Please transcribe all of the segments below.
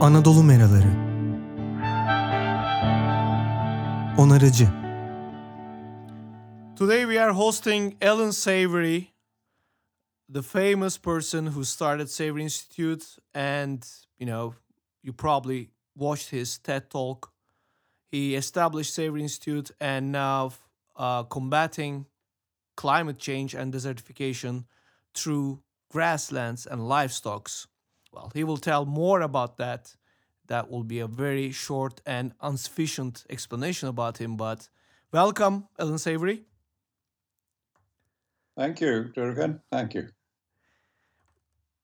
Anadolu Meraları Onarıcı Today we are hosting Allan Savory, the famous person who started Savory Institute, and you know, you probably watched his TED talk. He established Savory Institute and now uh, combating climate change and desertification through grasslands and livestock. Well, he will tell more about that. That will be a very short and insufficient explanation about him. But welcome, Allan Savory. Thank you, Durgan. Thank you.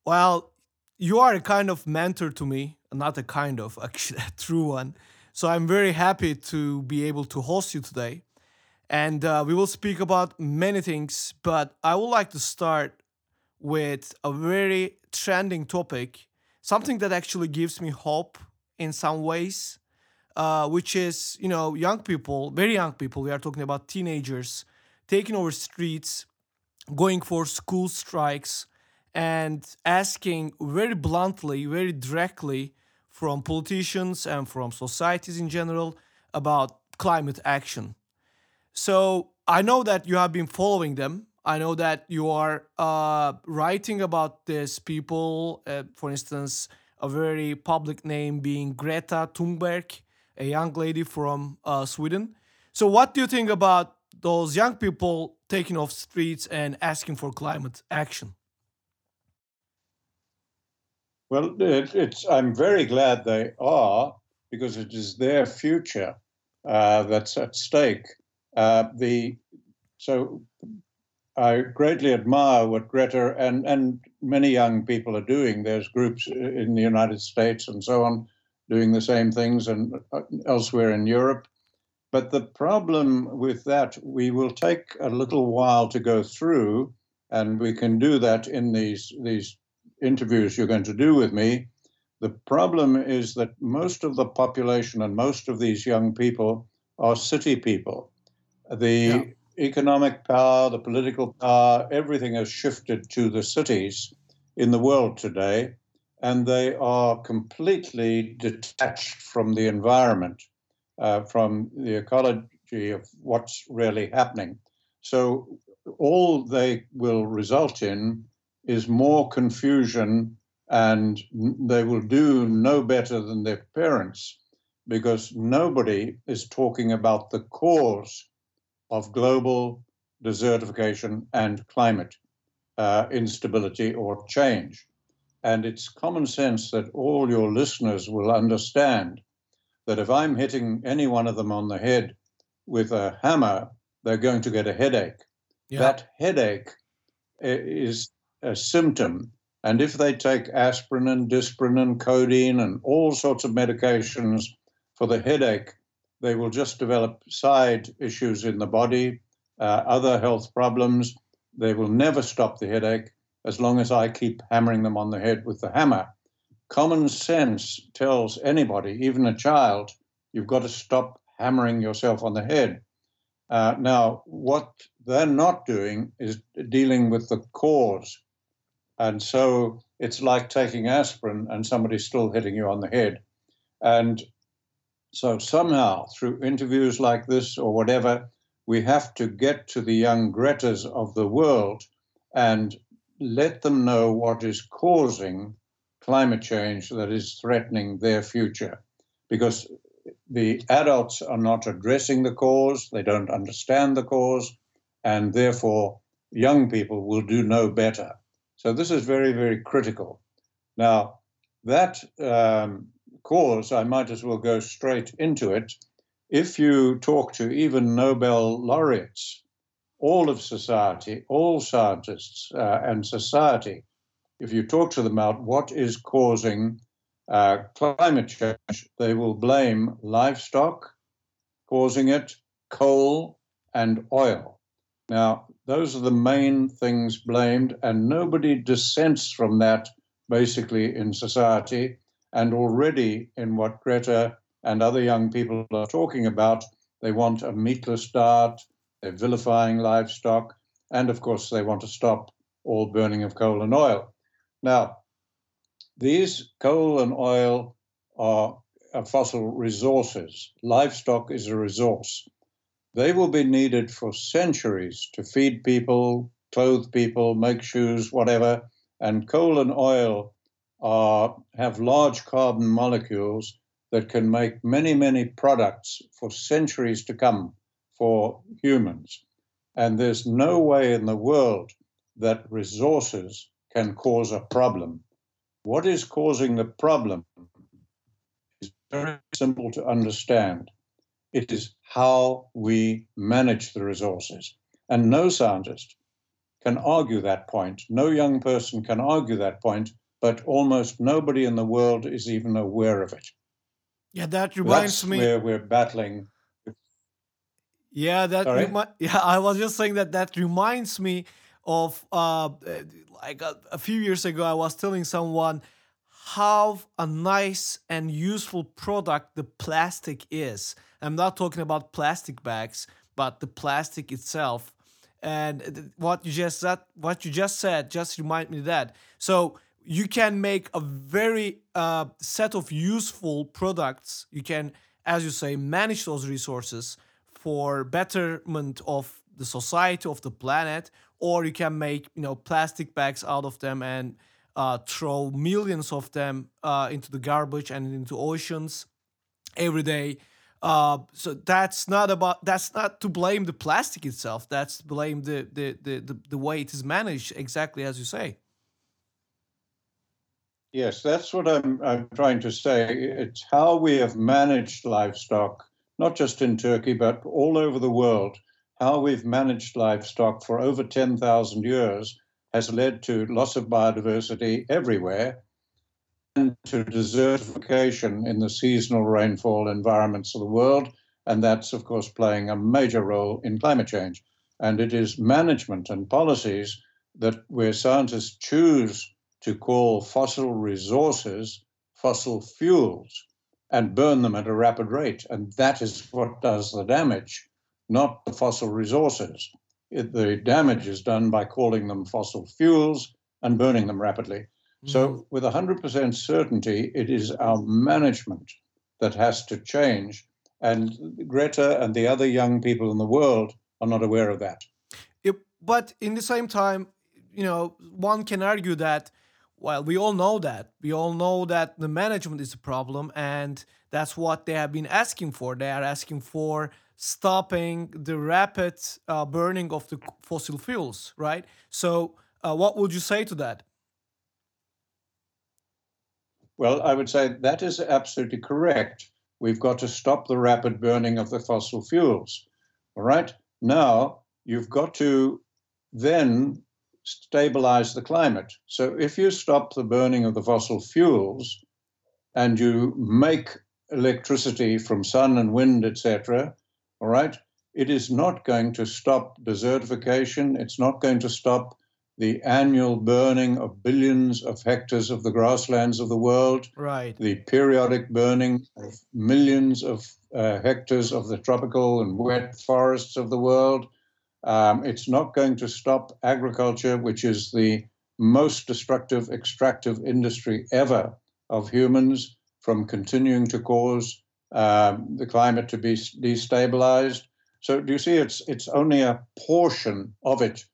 Well, you are a kind of mentor to me, not a kind of, actually, a true one. So I'm very happy to be able to host you today. And uh, we will speak about many things, but I would like to start with a very trending topic, something that actually gives me hope in some ways, uh, which is, you know, young people, very young people, we are talking about teenagers taking over streets, going for school strikes, and asking very bluntly, very directly from politicians and from societies in general about climate action. So I know that you have been following them. I know that you are uh, writing about these people. Uh, for instance, a very public name being Greta Thunberg, a young lady from uh, Sweden. So, what do you think about those young people taking off streets and asking for climate action? Well, it, it's. I'm very glad they are because it is their future uh, that's at stake. Uh, the so I greatly admire what Greta and and many young people are doing. There's groups in the United States and so on doing the same things and uh, elsewhere in Europe. But the problem with that, we will take a little while to go through, and we can do that in these these interviews you're going to do with me. The problem is that most of the population and most of these young people are city people. The yeah. Economic power, the political power, everything has shifted to the cities in the world today, and they are completely detached from the environment, uh, from the ecology of what's really happening. So all they will result in is more confusion and they will do no better than their parents because nobody is talking about the cause of global desertification and climate uh, instability or change. And it's common sense that all your listeners will understand that if I'm hitting any one of them on the head with a hammer, they're going to get a headache. Yeah. That headache is a symptom. And if they take aspirin and Disprin and codeine and all sorts of medications for the headache, they will just develop side issues in the body, uh, other health problems. They will never stop the headache as long as I keep hammering them on the head with the hammer. Common sense tells anybody, even a child, you've got to stop hammering yourself on the head. Uh, now, what they're not doing is dealing with the cause. And so it's like taking aspirin and somebody's still hitting you on the head. And so somehow, through interviews like this or whatever, we have to get to the young Gretas of the world and let them know what is causing climate change that is threatening their future. Because the adults are not addressing the cause, they don't understand the cause, and therefore young people will do no better. So this is very, very critical. Now, that um, cause, I might as well go straight into it. If you talk to even Nobel laureates, all of society, all scientists uh, and society, if you talk to them about what is causing uh, climate change, they will blame livestock causing it, coal, and oil. Now, those are the main things blamed, and nobody dissents from that basically in society. And already, in what Greta and other young people are talking about, they want a meatless diet, they're vilifying livestock, and of course, they want to stop all burning of coal and oil. Now, these coal and oil are fossil resources. Livestock is a resource. They will be needed for centuries to feed people, clothe people, make shoes, whatever. And coal and oil are, have large carbon molecules that can make many, many products for centuries to come for humans. And there's no way in the world that resources can cause a problem. What is causing the problem is very simple to understand. It is how we manage the resources. And no scientist can argue that point. No young person can argue that point, but almost nobody in the world is even aware of it. Yeah, that reminds That's me. where we're battling. Yeah, that remi- yeah, I was just saying that that reminds me of uh like a, a few years ago I was telling someone how a nice and useful product the plastic is. I'm not talking about plastic bags, but the plastic itself. And what you just said, what you just said, just remind me of that. So you can make a very uh, set of useful products. You can, as you say, manage those resources for betterment of the society of the planet, or you can make you know plastic bags out of them and uh, throw millions of them uh, into the garbage and into oceans every day. Uh, so that's not about that's not to blame the plastic itself. That's to blame the the, the, the the way it is managed, exactly as you say. Yes, that's what I'm, I'm trying to say. It's how we have managed livestock, not just in Turkey, but all over the world. How we've managed livestock for over 10,000 years has led to loss of biodiversity everywhere and to desertification in the seasonal rainfall environments of the world. And that's, of course, playing a major role in climate change. And it is management and policies that where scientists choose to call fossil resources fossil fuels and burn them at a rapid rate. And that is what does the damage, not the fossil resources. It, the damage is done by calling them fossil fuels and burning them rapidly. So, mm-hmm. with 100% certainty, it is our management that has to change. And Greta and the other young people in the world are not aware of that. Yep, but in the same time, you know, one can argue that well, we all know that. We all know that the management is a problem, and that's what they have been asking for. They are asking for stopping the rapid uh, burning of the fossil fuels, right? So, uh, what would you say to that? Well, I would say that is absolutely correct. We've got to stop the rapid burning of the fossil fuels. All right. Now, you've got to then stabilize the climate. So if you stop the burning of the fossil fuels and you make electricity from sun and wind, etc., all right, it is not going to stop desertification. It's not going to stop the annual burning of billions of hectares of the grasslands of the world, Right. the periodic burning of millions of uh, hectares of the tropical and wet forests of the world. Um, it's not going to stop agriculture, which is the most destructive extractive industry ever of humans, from continuing to cause um, the climate to be destabilized. So, do you see? It's it's only a portion of it.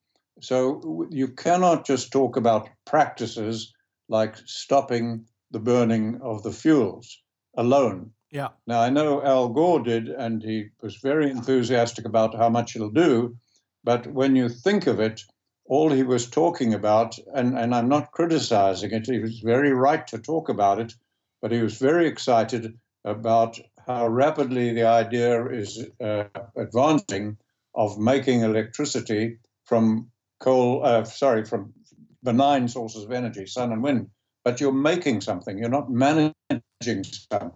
So you cannot just talk about practices like stopping the burning of the fuels alone. Yeah. Now, I know Al Gore did, and he was very enthusiastic about how much it'll do. But when you think of it, all he was talking about, and, and I'm not criticizing it, he was very right to talk about it, but he was very excited about how rapidly the idea is uh, advancing of making electricity from coal, uh, sorry, from benign sources of energy, sun and wind. But you're making something, you're not managing something.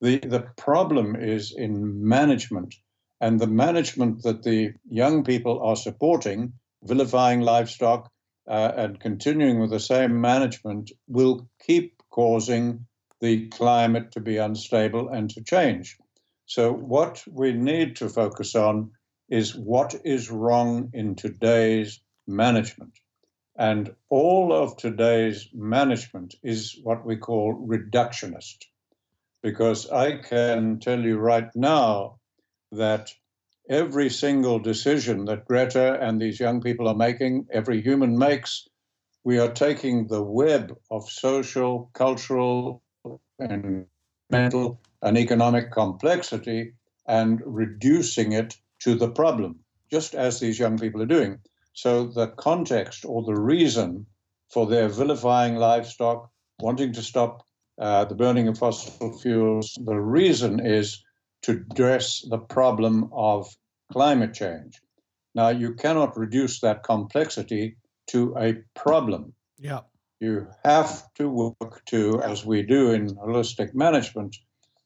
The, the problem is in management, and the management that the young people are supporting, vilifying livestock uh, and continuing with the same management, will keep causing the climate to be unstable and to change. So, what we need to focus on is what is wrong in today's management. And all of today's management is what we call reductionist. because I can tell you right now that every single decision that Greta and these young people are making, every human makes, we are taking the web of social, cultural, and mental and economic complexity and reducing it to the problem, just as these young people are doing. So the context or the reason for their vilifying livestock, wanting to stop uh, the burning of fossil fuels, the reason is to address the problem of climate change. Now, you cannot reduce that complexity to a problem. Yeah. You have to work to, as we do in holistic management,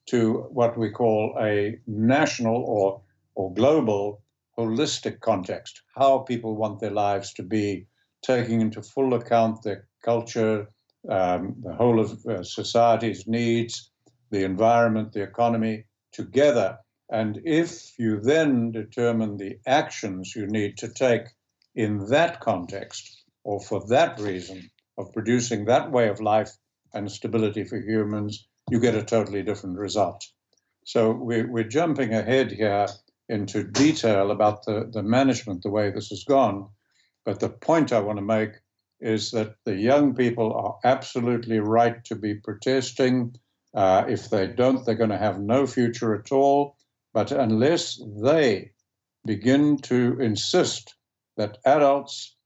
to what we call a national or, or global holistic context, how people want their lives to be, taking into full account their culture, um, the whole of uh, society's needs, the environment, the economy together. And if you then determine the actions you need to take in that context or for that reason of producing that way of life and stability for humans, you get a totally different result. So we, we're jumping ahead here into detail about the, the management, the way this has gone. But the point I want to make is that the young people are absolutely right to be protesting. Uh, if they don't, they're going to have no future at all. But unless they begin to insist that adults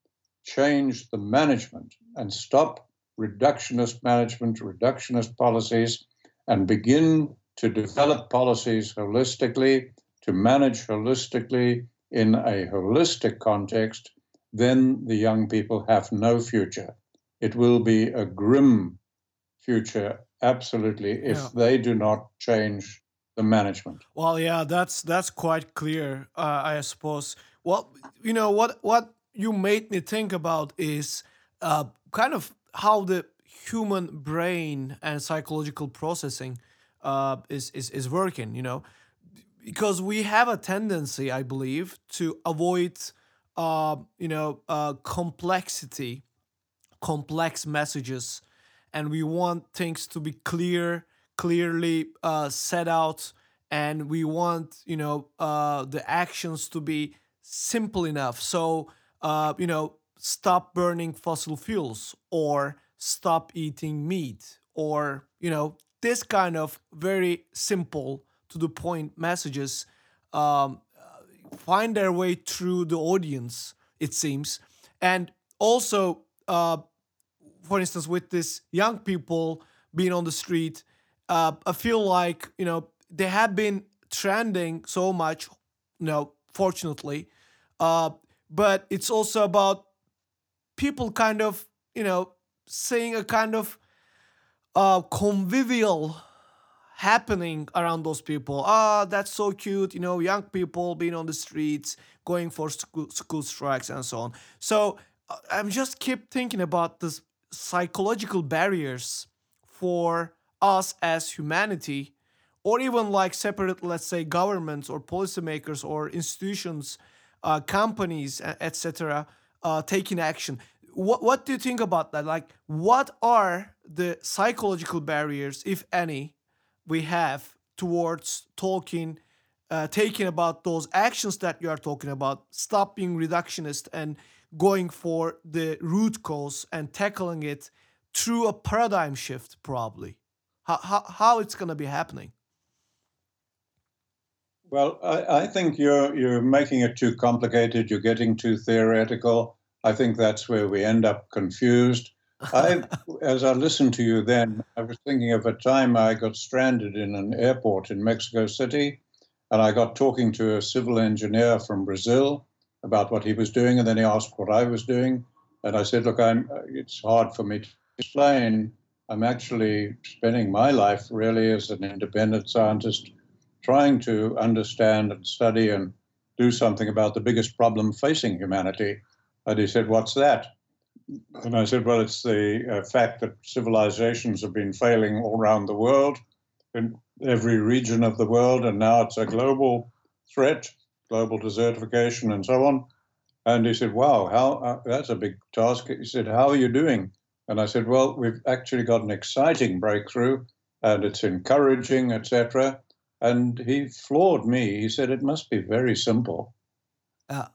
change the management and stop reductionist management, reductionist policies, and begin to develop policies holistically, to manage holistically in a holistic context, then the young people have no future. It will be a grim future, absolutely, if yeah. they do not change the management. Well, yeah, that's that's quite clear, uh, I suppose. Well, you know what what you made me think about is uh, kind of how the human brain and psychological processing uh, is, is is working. You know, because we have a tendency, I believe, to avoid uh, you know, uh, complexity, complex messages, and we want things to be clear, clearly uh, set out, and we want you know uh, the actions to be simple enough. So uh, you know, stop burning fossil fuels, or stop eating meat, or you know, this kind of very simple to the point messages um, find their way through the audience, it seems. And also, uh, for instance, with this young people being on the street, uh, I feel like, you know, they have been trending so much, you know, fortunately. Uh, but it's also about people kind of, you know, seeing a kind of uh, convivial happening around those people. Ah, oh, that's so cute, you know, young people being on the streets, going for school, school strikes and so on. So uh, I'm just keep thinking about the psychological barriers for us as humanity, or even like separate, let's say, governments or policymakers or institutions, uh, companies, etc., uh, taking action. What what do you think about that? Like, what are the psychological barriers, if any, we have towards talking uh, taking about those actions that you are talking about stop being reductionist and going for the root cause and tackling it through a paradigm shift probably. How, how, how it's going to be happening? Well I, I think you're you're making it too complicated. You're getting too theoretical. I think that's where we end up confused. I, as I listened to you then, I was thinking of a time I got stranded in an airport in Mexico City, and I got talking to a civil engineer from Brazil about what he was doing, and then he asked what I was doing, and I said, "Look, I'm. It's hard for me to explain. I'm actually spending my life really as an independent scientist, trying to understand and study and do something about the biggest problem facing humanity." And he said, "What's that?" And I said, well, it's the uh, fact that civilizations have been failing all around the world, in every region of the world, and now it's a global threat, global desertification, and so on. And he said, wow, how uh, that's a big task. He said, how are you doing? And I said, well, we've actually got an exciting breakthrough. and it's encouraging, etc. And he floored me. He said, It must be very simple. Yeah.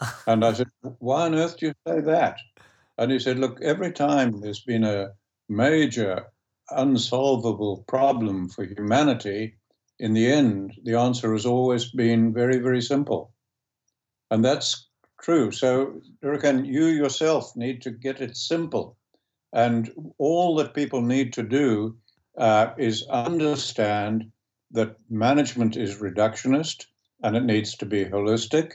and I said, Why on earth do you say that? And he said, Look, every time there's been a major unsolvable problem for humanity, in the end, the answer has always been very, very simple. And that's true. So, Durkan, you yourself need to get it simple. And all that people need to do uh, is understand that management is reductionist and it needs to be holistic.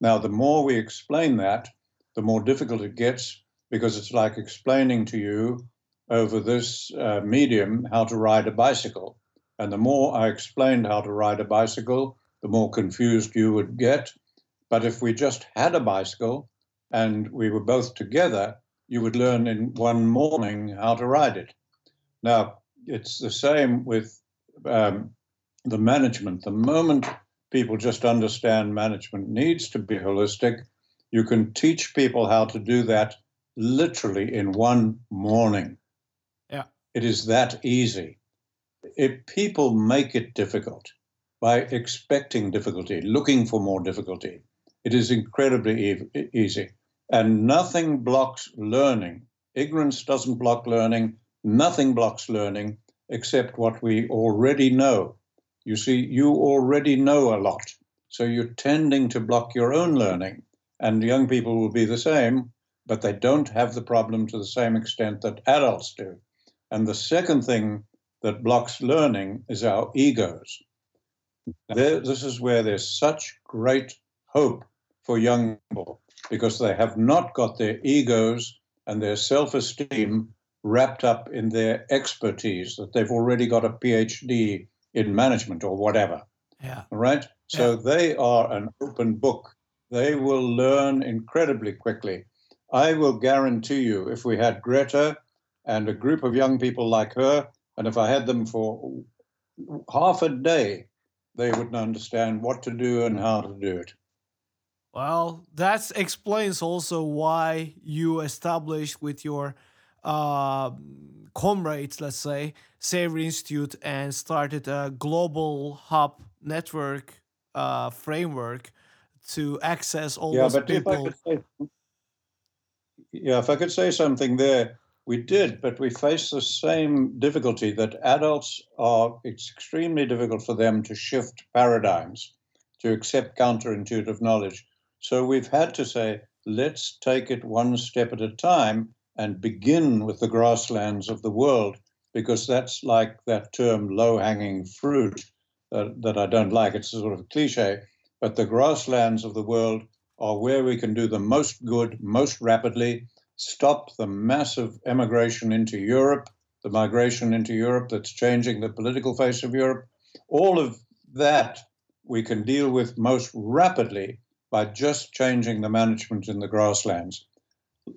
Now, the more we explain that, the more difficult it gets because it's like explaining to you over this uh, medium how to ride a bicycle. And the more I explained how to ride a bicycle, the more confused you would get. But if we just had a bicycle and we were both together, you would learn in one morning how to ride it. Now, it's the same with um, the management. The moment people just understand management needs to be holistic, you can teach people how to do that literally in one morning. Yeah. It is that easy. If people make it difficult by expecting difficulty, looking for more difficulty, it is incredibly e- easy. And nothing blocks learning. Ignorance doesn't block learning. Nothing blocks learning except what we already know. You see, you already know a lot. So you're tending to block your own learning. And young people will be the same, but they don't have the problem to the same extent that adults do. And the second thing that blocks learning is our egos. There, this is where there's such great hope for young people because they have not got their egos and their self esteem wrapped up in their expertise, that they've already got a PhD in management or whatever. Yeah. Right? So Yeah. they are an open book. They will learn incredibly quickly. I will guarantee you, if we had Greta and a group of young people like her, and if I had them for half a day, they wouldn't understand what to do and how to do it. Well, that explains also why you established with your uh, comrades, let's say, Savory Institute, and started a global hub network uh, framework to access all Yeah, those but if I people. could say, yeah, if I could say something there, we did, but we face the same difficulty that adults are. It's extremely difficult for them to shift paradigms, to accept counterintuitive knowledge. So we've had to say, let's take it one step at a time and begin with the grasslands of the world, because that's like that term low-hanging fruit uh, that I don't like. It's a sort of cliche, but the grasslands of the world are where we can do the most good most rapidly, stop the massive emigration into Europe, the migration into Europe that's changing the political face of Europe. All of that we can deal with most rapidly by just changing the management in the grasslands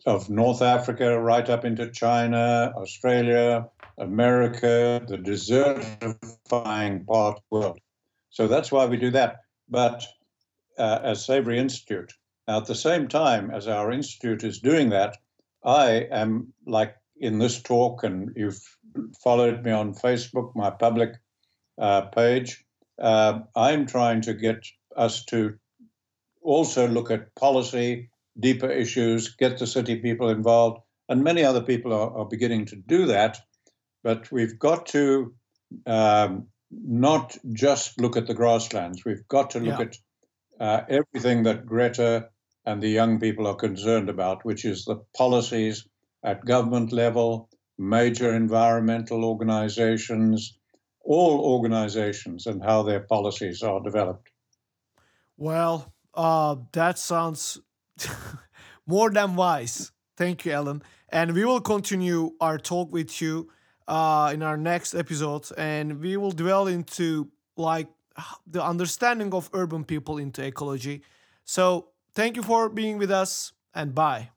of North Africa right up into China, Australia, America, the desertifying part of the world. So that's why we do that. But uh, as Savory Institute, now at the same time as our institute is doing that, I am like in this talk, and you've followed me on Facebook, my public uh, page. Uh, I'm trying to get us to also look at policy, deeper issues, get the city people involved, and many other people are, are beginning to do that. But we've got to um, not just look at the grasslands. We've got to look Yeah. at uh, everything that Greta and the young people are concerned about, which is the policies at government level, major environmental organizations, all organizations, and how their policies are developed. Well, uh, that sounds more than wise. Thank you, Allan. And we will continue our talk with you uh, in our next episode, and we will dwell into like the understanding of urban people into ecology. So, thank you for being with us, and bye.